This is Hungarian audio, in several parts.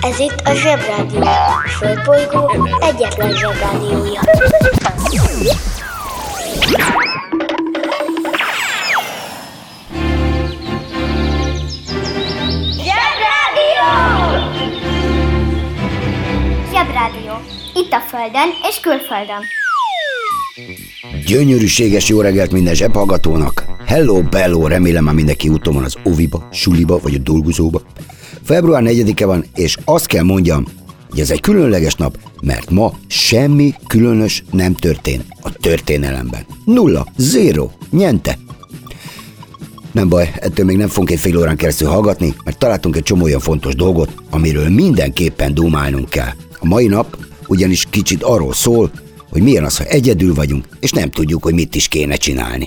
Ez itt a Zsebrádió. A Földbolygó egyetlen Zsebrádiója. Zsebrádió! Zsebrádió. Itt a Földön és külföldön. Gyönyörűséges jó reggelt minden zsebhallgatónak! Hello, bello, remélem már mindenki úton van az oviba, suliba vagy a dolgozóba. Február 4-e van, és azt kell mondjam, hogy ez egy különleges nap, mert ma semmi különös nem történt a történelemben. Nulla, zero, nyente. Nem baj, ettől még nem fogunk egy fél órán keresztül hallgatni, mert találtunk egy csomó olyan fontos dolgot, amiről mindenképpen dumálnunk kell. A mai nap ugyanis kicsit arról szól, hogy milyen az, ha egyedül vagyunk, és nem tudjuk, hogy mit is kéne csinálni.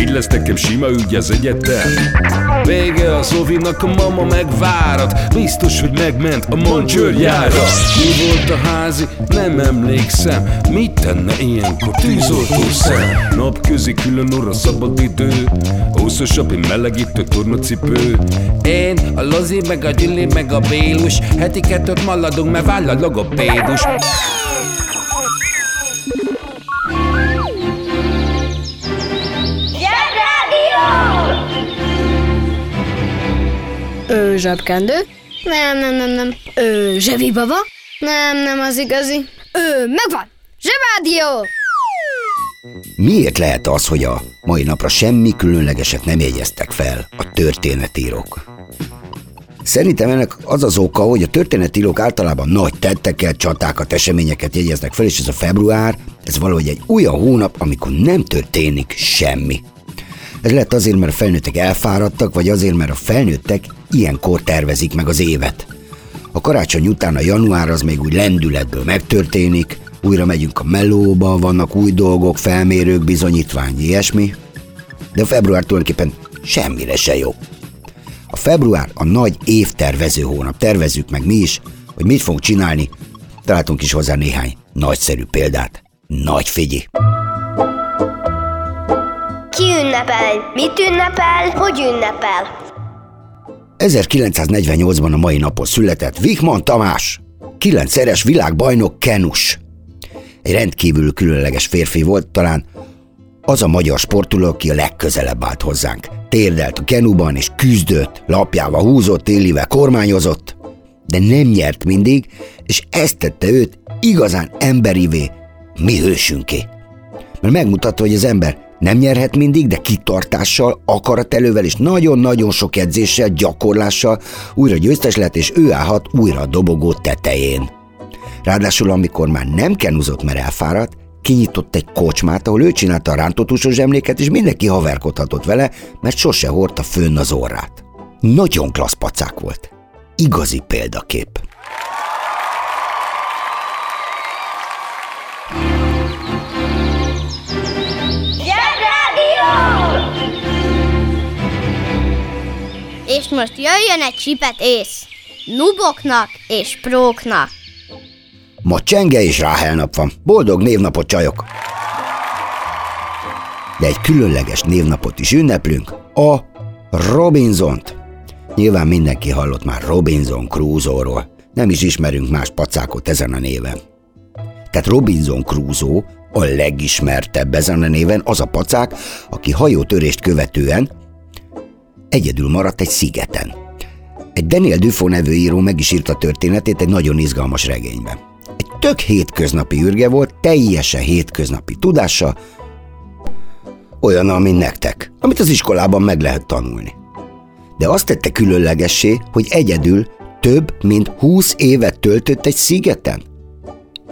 Így lesz nekem sima ügy az egyetem. Vége a Zovinak, a mama megvárat. Biztos, hogy megment a mancsőrjára Mi volt a házi? Nem emlékszem. Mit tenne ilyenkor tűzoltó szem? Napközi külön orra szabad idő. Húszosabb, én melegítő tornacipő. Én, a Lozi, meg a Gyüli, meg a Bélus. Heti kettőt maladunk, mert váll a logopédus Ö, zsebkendő? Nem, nem, nem, nem. Ö, zsebibaba? Nem, nem az igazi. Ö, megvan! Zsebrádió! Miért lehet az, hogy a mai napra semmi különlegeset nem jegyeztek fel a történetírók? Szerintem ennek az az oka, hogy a történetírók általában nagy tetteket, csatákat, eseményeket jegyeznek fel, és ez a február, ez valahogy egy olyan hónap, amikor nem történik semmi. Ez lehet azért, mert a felnőttek elfáradtak, vagy azért, mert a felnőttek ilyenkor tervezik meg az évet. A karácsony után a január az még úgy lendületből megtörténik, újra megyünk a melóba, vannak új dolgok, felmérők, bizonyítvány, ilyesmi. De a február tulajdonképpen semmire se jó. A február a nagy évtervező hónap. Tervezzük meg mi is, hogy mit fogunk csinálni. Találtunk is hozzá néhány nagyszerű példát. Nagy figyi! Ki ünnepel? Mit ünnepel? Hogy ünnepel? 1948-ban a mai napon született Vikman Tamás, kilencszeres világbajnok kenus. Egy rendkívül különleges férfi volt, talán az a magyar sportoló, aki a legközelebb állt hozzánk. Térdelt a kenuban és küzdött, lapjával húzott, élivel kormányozott, de nem nyert mindig, és ezt tette őt igazán emberivé, mi hősünké. Mert megmutatta, hogy az ember nem nyerhet mindig, de kitartással, akaratelővel és nagyon-nagyon sok edzéssel, gyakorlással újra győztes lehet, és ő állhat újra a dobogó tetején. Ráadásul, amikor már nem kenuzott, mert elfáradt, kinyitott egy kocsmát, ahol ő csinálta a rántotusos emléket, és mindenki haverkodhatott vele, mert sose hordta fönn az orrát. Nagyon klassz pacák volt. Igazi példakép. És most jöjjön egy csipet ész. Nuboknak és próknak. Ma Csenge és Ráhel nap van. Boldog névnapot, csajok! De egy különleges névnapot is ünneplünk, a Robinzont. Nyilván mindenki hallott már Robinson Crusoe-ról. Nem is ismerünk más pacákot ezen a néven. Tehát Robinson Crusoe a legismertebb ezen a néven az a pacák, aki hajótörést követően egyedül maradt egy szigeten. Egy Daniel Defoe nevű író meg is írta történetét egy nagyon izgalmas regényben. Egy tök hétköznapi űrge volt, teljesen hétköznapi tudása, olyan, mint nektek, amit az iskolában meg lehet tanulni. De azt tette különlegessé, hogy egyedül több mint 20 évet töltött egy szigeten.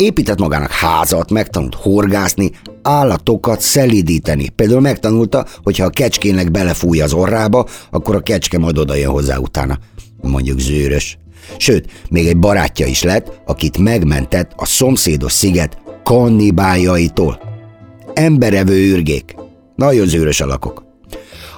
Épített magának házat, megtanult horgászni, állatokat szelidíteni. Például megtanulta, hogy ha a kecskének belefúj az orrába, akkor a kecske majd oda jön hozzá utána. Mondjuk zűrös. Sőt, még egy barátja is lett, akit megmentett a szomszédos sziget kannibáljaitól. Emberevő űrgék. Nagyon zűrös alakok.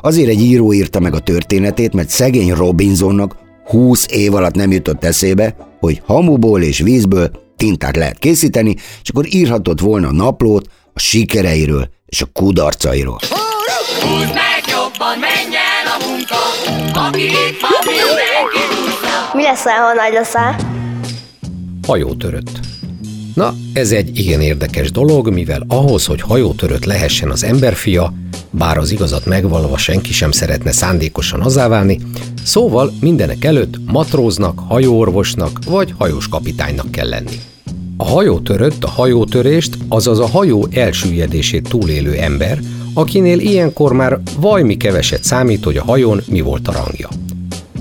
Azért egy író írta meg a történetét, mert szegény Robinsonnak 20 év alatt nem jutott eszébe, hogy hamuból és vízből tintát lehet készíteni, és akkor írhatott volna naplót a sikereiről és a kudarcairól. Húzd meg jobban, menjen a munka, itt van, mindenki Mi lesz, ha nagy leszel? Hajótörött. Na, ez egy igen érdekes dolog, mivel ahhoz, hogy hajótörött lehessen az emberfia, bár az igazat megvalva senki sem szeretne szándékosan azáválni, szóval mindenek előtt matróznak, hajóorvosnak vagy hajós kapitánynak kell lenni. A hajótörött a hajótörést, azaz a hajó elsüllyedését túlélő ember, akinél ilyenkor már vajmi keveset számít, hogy a hajón mi volt a rangja.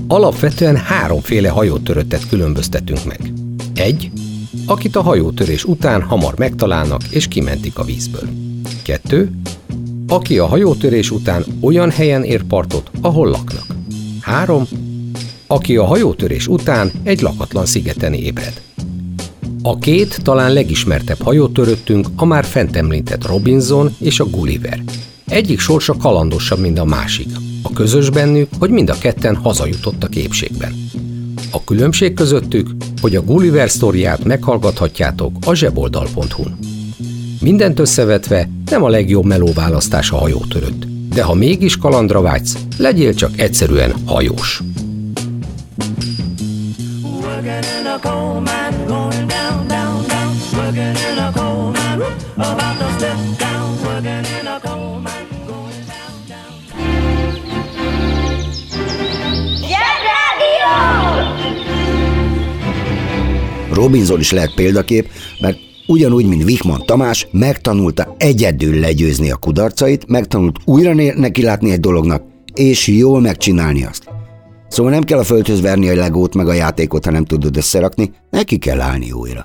Alapvetően háromféle hajótöröttet különböztetünk meg. Egy, akit a hajótörés után hamar megtalálnak és kimentik a vízből. Kettő, aki a hajótörés után olyan helyen ér partot, ahol laknak. Három, aki a hajótörés után egy lakatlan szigeten ébred. A két talán legismertebb hajótöröttünk a már fent említett Robinson és a Gulliver. Egyik sorsa kalandosabb, mint a másik. A közös bennük, hogy mind a ketten hazajutottak épségben. A különbség közöttük, hogy a Gulliver sztoriát meghallgathatjátok a zseboldal.hu-n. Mindent összevetve nem a legjobb melóválasztás a hajótörött. De ha mégis kalandra vágysz, legyél csak egyszerűen hajós. Working in a coal mine, Robinson is lehet példakép, mert ugyanúgy, mint Wichmann Tamás, megtanulta egyedül legyőzni a kudarcait, megtanult újra né- nekilátni egy dolognak, és jól megcsinálni azt. Szóval nem kell a földhöz verni a legót meg a játékot, ha nem tudod összerakni, neki kell állni újra.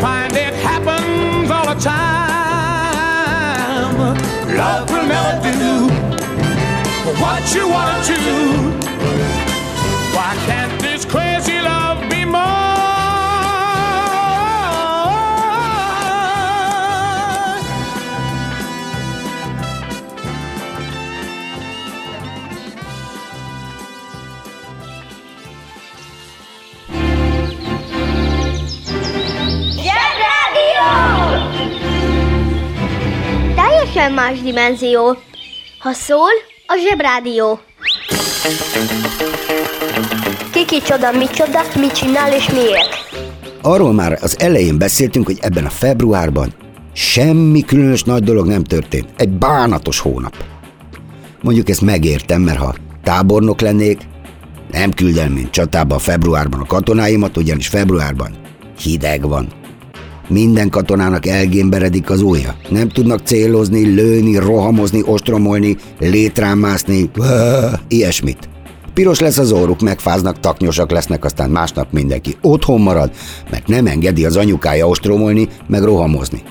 find it happens all the time. Love will never do what you wanna do. Why can't más dimenzió. Ha szól, a zsebrádió. Kiki csoda, mi csoda, mit csinál és miért? Arról már az elején beszéltünk, hogy ebben a februárban semmi különös nagy dolog nem történt. Egy bánatos hónap. Mondjuk ezt megértem, mert ha tábornok lennék, nem küldem, mint csatába a februárban a katonáimat, ugyanis februárban hideg van. Minden katonának elgémberedik az ujja. Nem tudnak célozni, lőni, rohamozni, ostromolni, létrámászni, ilyesmit. Piros lesz az óruk, megfáznak, taknyosak lesznek, aztán másnap mindenki otthon marad, mert nem engedi az anyukája ostromolni, meg rohamozni.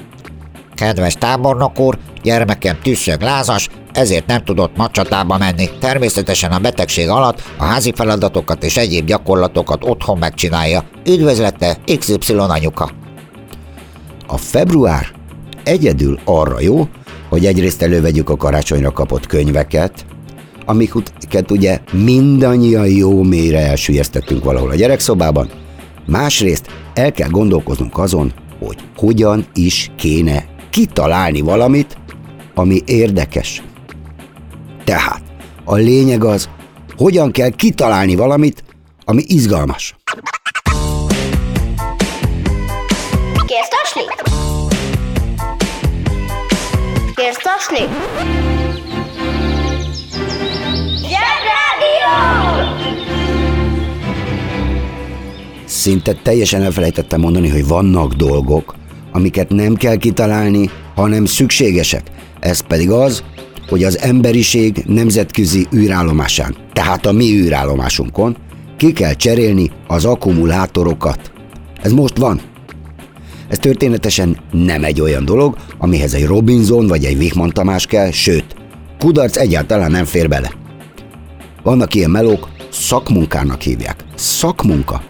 Kedves tábornok úr, gyermekem tüsszög lázas, ezért nem tudott macsatába menni. Természetesen a betegség alatt a házi feladatokat és egyéb gyakorlatokat otthon megcsinálja. Üdvözlete XY anyuka. A február egyedül arra jó, hogy egyrészt elővegyük a karácsonyra kapott könyveket, amiket ugye mindannyian jó mélyre elsüllyesztettünk valahol a gyerekszobában, másrészt el kell gondolkoznunk azon, hogy hogyan is kéne kitalálni valamit, ami érdekes. Tehát a lényeg az, hogyan kell kitalálni valamit, ami izgalmas. Tasni? Zsebrádió! Szinte teljesen elfelejtettem mondani, hogy vannak dolgok, amiket nem kell kitalálni, hanem szükségesek. Ez pedig az, hogy az emberiség nemzetközi űrállomásán, tehát a mi űrállomásunkon ki kell cserélni az akkumulátorokat. Ez most van. Ez történetesen nem egy olyan dolog, amihez egy Robinson vagy egy Wichmann Tamás kell, sőt, kudarc egyáltalán nem fér bele. Vannak ilyen melók, szakmunkának hívják. Szakmunka.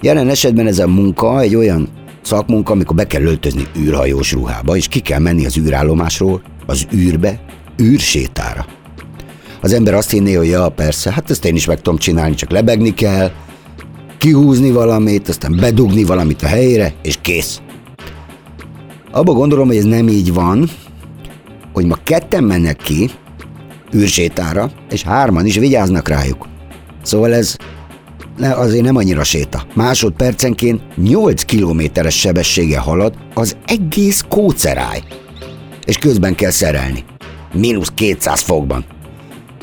Jelen esetben ez a munka egy olyan szakmunka, amikor be kell öltözni űrhajós ruhába, és ki kell menni az űrállomásról, az űrbe, űrsétára. Az ember azt hinné, hogy ja, persze, hát ezt én is meg tudom csinálni, csak lebegni kell, kihúzni valamit, aztán bedugni valamit a helyére, és kész. Abba gondolom, hogy ez nem így van, hogy ma ketten mennek ki űrsétára, és hárman is vigyáznak rájuk. Szóval ez ne, azért nem annyira séta. Másodpercenként 8 kilométeres sebessége halad az egész kóceráj. És közben kell szerelni. Mínusz 200 fokban.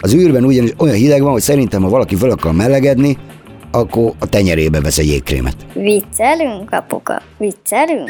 Az űrben ugyanis olyan hideg van, hogy szerintem, ha valaki fel akar melegedni, akkor a tenyerébe vesz egy jégkrémet. Viccelünk, apuka? Viccelünk?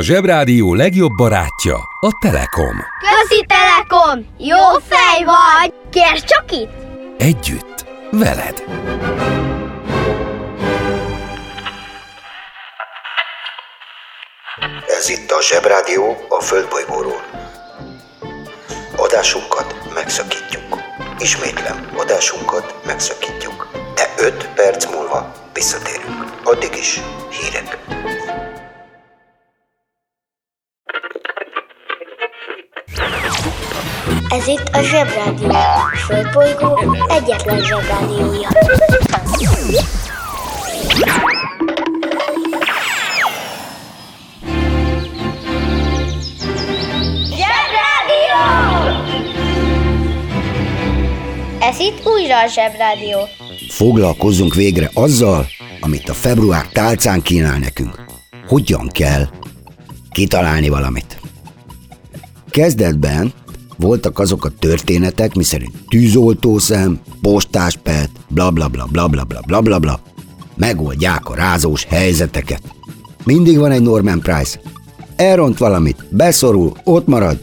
A Zsebrádió legjobb barátja a Telekom. Közi Telekom! Jó fej vagy! Kérd csak itt! Együtt, veled. Ez itt a Zsebrádió a Földbolygóról. Adásunkat megszakítjuk. Ismétlem, adásunkat megszakítjuk. De 5 perc múlva visszatérünk. Addig is hírek. Ez itt a Zsebrádió. A Földbolygó egyetlen Zsebrádiója. Zsebrádió! Ez itt újra a Zsebrádió. Foglalkozzunk végre azzal, amit a február tálcán kínál nekünk. Hogyan kell kitalálni valamit. Kezdetben voltak azok a történetek, miszerint tűzoltószem, postáspet, bla bla bla bla bla bla bla bla bla megoldják a rázós helyzeteket. Mindig van egy Norman Price. Elront valamit, beszorul, ott marad.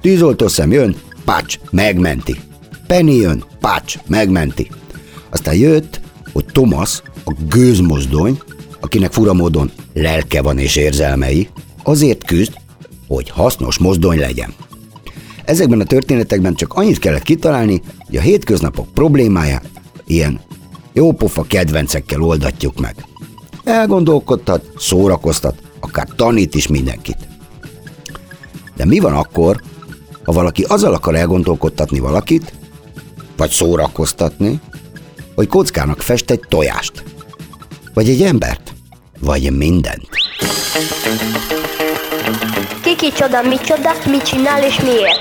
Tűzoltószem jön, pács, megmenti. Penny jön, pács, megmenti. Aztán jött, hogy Thomas, a gőzmozdony, akinek fura módon lelke van és érzelmei, azért küzd, hogy hasznos mozdony legyen. Ezekben a történetekben csak annyit kellett kitalálni, hogy a hétköznapok problémáját ilyen jópofa kedvencekkel oldatjuk meg. Elgondolkodtat, szórakoztat, akár tanít is mindenkit. De mi van akkor, ha valaki azzal akar elgondolkodtatni valakit, vagy szórakoztatni, hogy kockának fest egy tojást, vagy egy embert, vagy mindent. Kiki csoda, mi csoda, mit csinál és miért?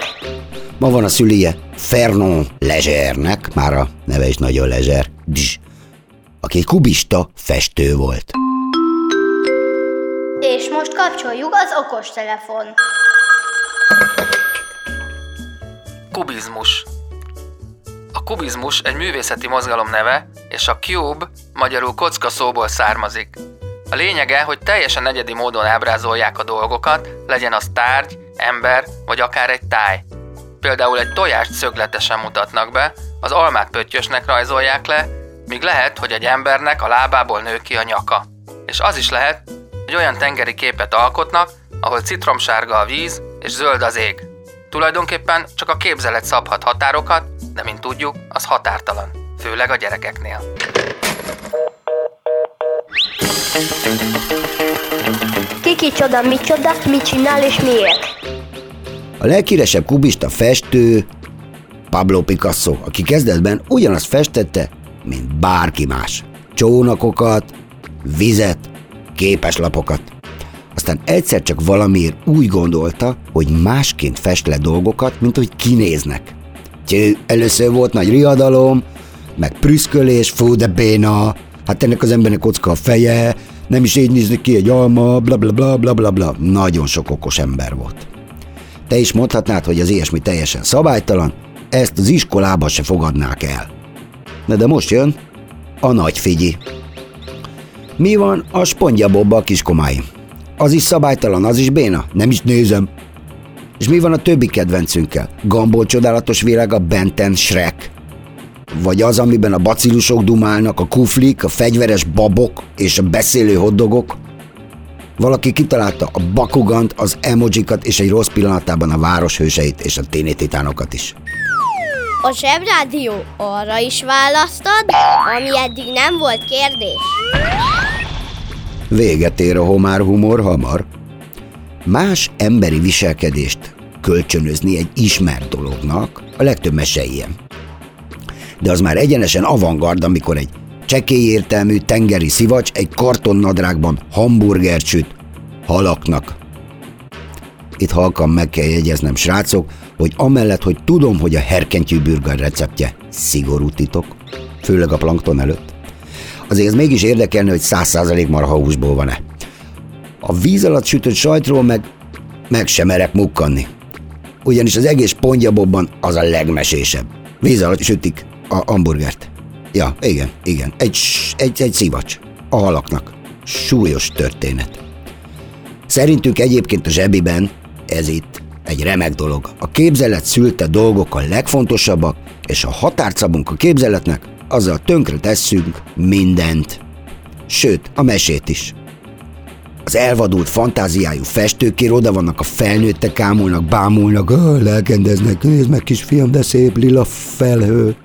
Ma van a szülie Fernand Lezsernek, már a neve is nagyon Lezser, Dzs, aki egy kubista festő volt. És most kapcsoljuk az okos telefon. Kubizmus. A kubizmus egy művészeti mozgalom neve, és a cube magyarul kocka szóból származik. A lényege, hogy teljesen egyedi módon ábrázolják a dolgokat, legyen az tárgy, ember vagy akár egy táj. Például egy tojást szögletesen mutatnak be, az almát pöttyösnek rajzolják le, míg lehet, hogy egy embernek a lábából nő ki a nyaka. És az is lehet, hogy olyan tengeri képet alkotnak, ahol citromsárga a víz és zöld az ég. Tulajdonképpen csak a képzelet szabhat határokat, de mint tudjuk, az határtalan, főleg a gyerekeknél. Kiki csoda, mi csoda, mit csinál és miért? A leghíresebb kubista festő Pablo Picasso, aki kezdetben ugyanazt festette, mint bárki más. Csónakokat, vizet, képeslapokat. Aztán egyszer csak valamiért úgy gondolta, hogy másként fest le dolgokat, mint hogy kinéznek. Tjö, először volt nagy riadalom, meg prüszkölés, fú de béna, hát ennek az embernek kocka a feje, nem is így nézni ki egy alma, bla bla bla bla bla bla. Nagyon sok okos ember volt. Te is mondhatnád, hogy az ilyesmi teljesen szabálytalan, ezt az iskolába se fogadnák el. Na de most jön a nagy figyi. Mi van a spongyabobba a kiskomáim? Az is szabálytalan, az is béna? Nem is nézem. És mi van a többi kedvencünkkel? Gambol csodálatos a Benten Shrek? Vagy az, amiben a bacillusok dumálnak, a kuflik, a fegyveres babok és a beszélő hoddogok? Valaki kitalálta a bakugant, az emojikat és egy rossz pillanatában a városhőseit és a ténétitánokat is. A Zsebrádió arra is választad, ami eddig nem volt kérdés. Véget ér a homár humor hamar. Más emberi viselkedést kölcsönözni egy ismert dolognak, a legtöbb mese ilyen. De az már egyenesen avantgard, amikor egy csekély értelmű tengeri szivacs egy kartonnadrágban hamburgert süt halaknak. Itt halkan meg kell jegyeznem, srácok, hogy amellett, hogy tudom, hogy a herkentyű burger receptje szigorú titok, főleg a plankton előtt, azért ez mégis érdekelne, hogy 100% marhahúsból van-e. A víz alatt sütött sajtról meg, meg sem merek mukkanni. Ugyanis az egész pontyabobban az a legmesésebb. Víz alatt sütik a hamburgert. Ja, igen, igen. Egy, egy, egy szivacs. A halaknak. Súlyos történet. Szerintük egyébként a zsebiben ez itt egy remek dolog. A képzelet szülte dolgok a legfontosabbak, és ha határt szabunk a képzeletnek, azzal tönkre tesszünk mindent. Sőt, a mesét is. Az elvadult fantáziájú festőkér oda vannak a felnőttek, ámulnak, bámulnak, lelkendeznek, nézd meg kisfiam, de szép lila felhő.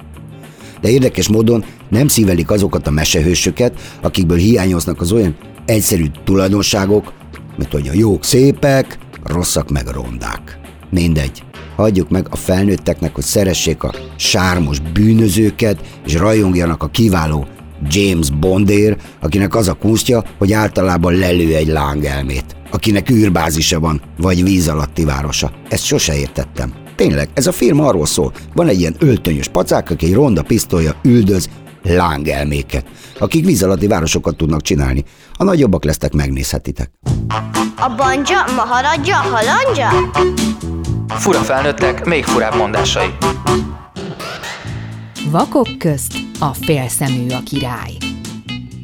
De érdekes módon nem szívelik azokat a mesehősöket, akikből hiányoznak az olyan egyszerű tulajdonságok, mint hogy a jók szépek, a rosszak meg rondák. Mindegy. Hagyjuk meg a felnőtteknek, hogy szeressék a sármos bűnözőket, és rajongjanak a kiváló James Bondér, akinek az a kunstja, hogy általában lelő egy lángelmét, akinek űrbázisa van, vagy víz alatti városa. Ezt sose értettem. Tényleg, ez a film arról szól. Van egy ilyen öltönyös pacák, aki egy ronda pisztolya üldöz lángelméket, akik víz alatti városokat tudnak csinálni. A nagyobbak lesztek, megnézhetitek. A banja, maharadja, halandja? Fura felnőttek, még furább mondásai. Vakok közt a félszemű a király.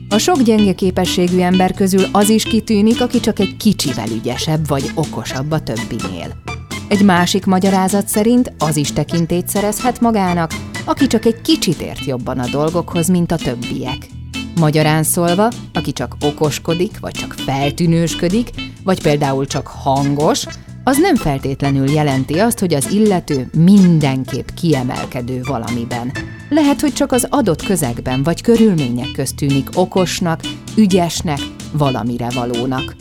A sok gyenge képességű ember közül az is kitűnik, aki csak egy kicsivel ügyesebb vagy okosabb a többinél. Egy másik magyarázat szerint az is tekintét szerezhet magának, aki csak egy kicsit ért jobban a dolgokhoz, mint a többiek. Magyarán szólva, aki csak okoskodik, vagy csak feltűnősködik, vagy például csak hangos, az nem feltétlenül jelenti azt, hogy az illető mindenképp kiemelkedő valamiben. Lehet, hogy csak az adott közegben vagy körülmények közt tűnik okosnak, ügyesnek, valamire valónak.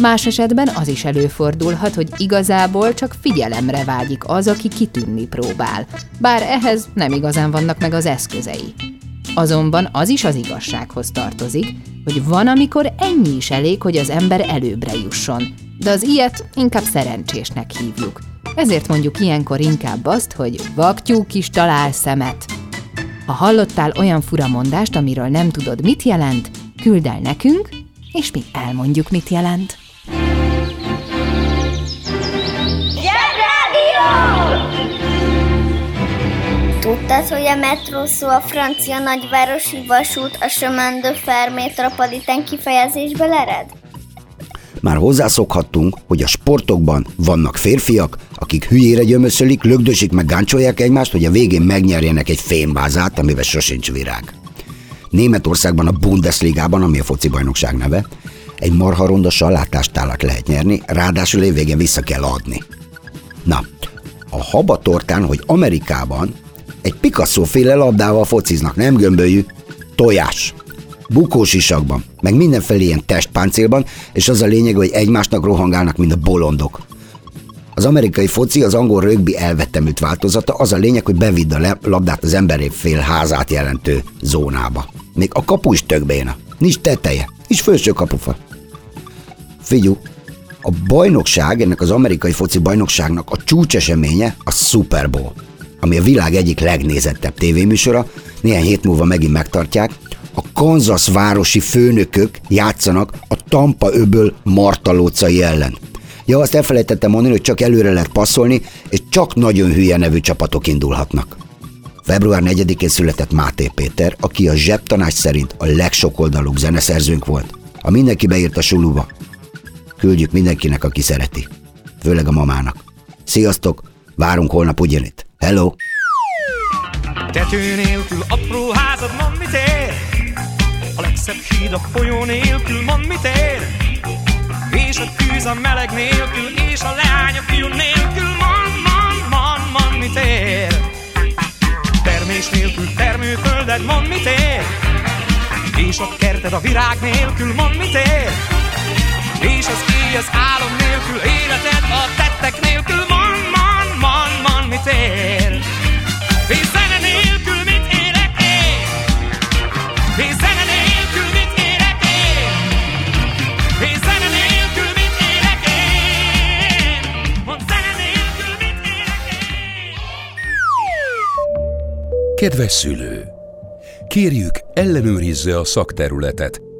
Más esetben az is előfordulhat, hogy igazából csak figyelemre vágyik az, aki kitűnni próbál, bár ehhez nem igazán vannak meg az eszközei. Azonban az is az igazsághoz tartozik, hogy van, amikor ennyi is elég, hogy az ember előbbre jusson, de az ilyet inkább szerencsésnek hívjuk. Ezért mondjuk ilyenkor inkább azt, hogy vaktyúk is talál szemet. Ha hallottál olyan furamondást, amiről nem tudod, mit jelent, küld el nekünk, és mi elmondjuk, mit jelent. Tudtad, hogy a metró szó a francia nagyvárosi vasút a chemin de metropolitán kifejezésből ered? Már hozzászokhattunk, hogy a sportokban vannak férfiak, akik hülyére gyömöszölik, lögdösik meg gáncsolják egymást, hogy a végén megnyerjenek egy fémvázát, amivel sosincs virág. Németországban a Bundesligában, ami a foci bajnokság neve, egy marha ronda salátástálat lehet nyerni, ráadásul évvégén vissza kell adni. Na, a habatortán, hogy Amerikában egy Picasso féle labdával fociznak, nem gömbölyű, tojás, bukós isakban, meg mindenfelé ilyen testpáncélban, és az a lényeg, hogy egymásnak rohangálnak, mint a bolondok. Az amerikai foci az angol rögbi elvettemült változata, az a lényeg, hogy bevidd a labdát az emberé fél házát jelentő zónába. Még a kapu is tök béna. Nincs teteje, nincs felső kapufa. Figyú, a bajnokság, ennek az amerikai foci bajnokságnak a csúcseseménye a Super Bowl, ami a világ egyik legnézettebb tévéműsora, néhány hét múlva megint megtartják, a Kansas városi főnökök játszanak a Tampa öböl martalócai ellen. Ja, azt elfelejtettem mondani, hogy csak előre lehet passzolni, és csak nagyon hülye nevű csapatok indulhatnak. Február 4-én született Máté Péter, aki a zsebtanás szerint a legsokoldalúbb zeneszerzőnk volt. A mindenki beírt a suluba. Küldjük mindenkinek, aki szereti. Főleg a mamának. Sziasztok, várunk holnap ugyanitt. Hello! Tető nélkül apró házad, mond mit ér? A legszebb híd a folyó nélkül, mond mit ér? És a tűz a meleg nélkül, és a leány a fiú nélkül, mond, mond, mond, mond mit ér? Termés nélkül termőfölded, mond mit ér? És a kerted a virág nélkül, mond mit ér? És az éj az álom nélkül, életed a tettek nélkül, mond, mond, mond mit ér? És zene nélkül mit érek én? És zene nélkül mit érek én? És zene nélkül mit érek én? Mondd zene nélkül mit érek én? Kedves szülő! Kérjük, ellenőrizze a szakterületet,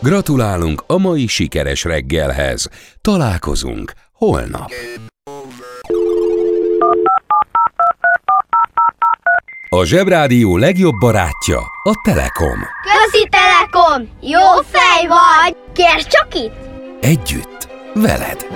Gratulálunk a mai sikeres reggelhez. Találkozunk holnap. A Zsebrádió legjobb barátja a Telekom. Közi Telekom! Jó fej vagy! Kérd csak itt! Együtt, veled.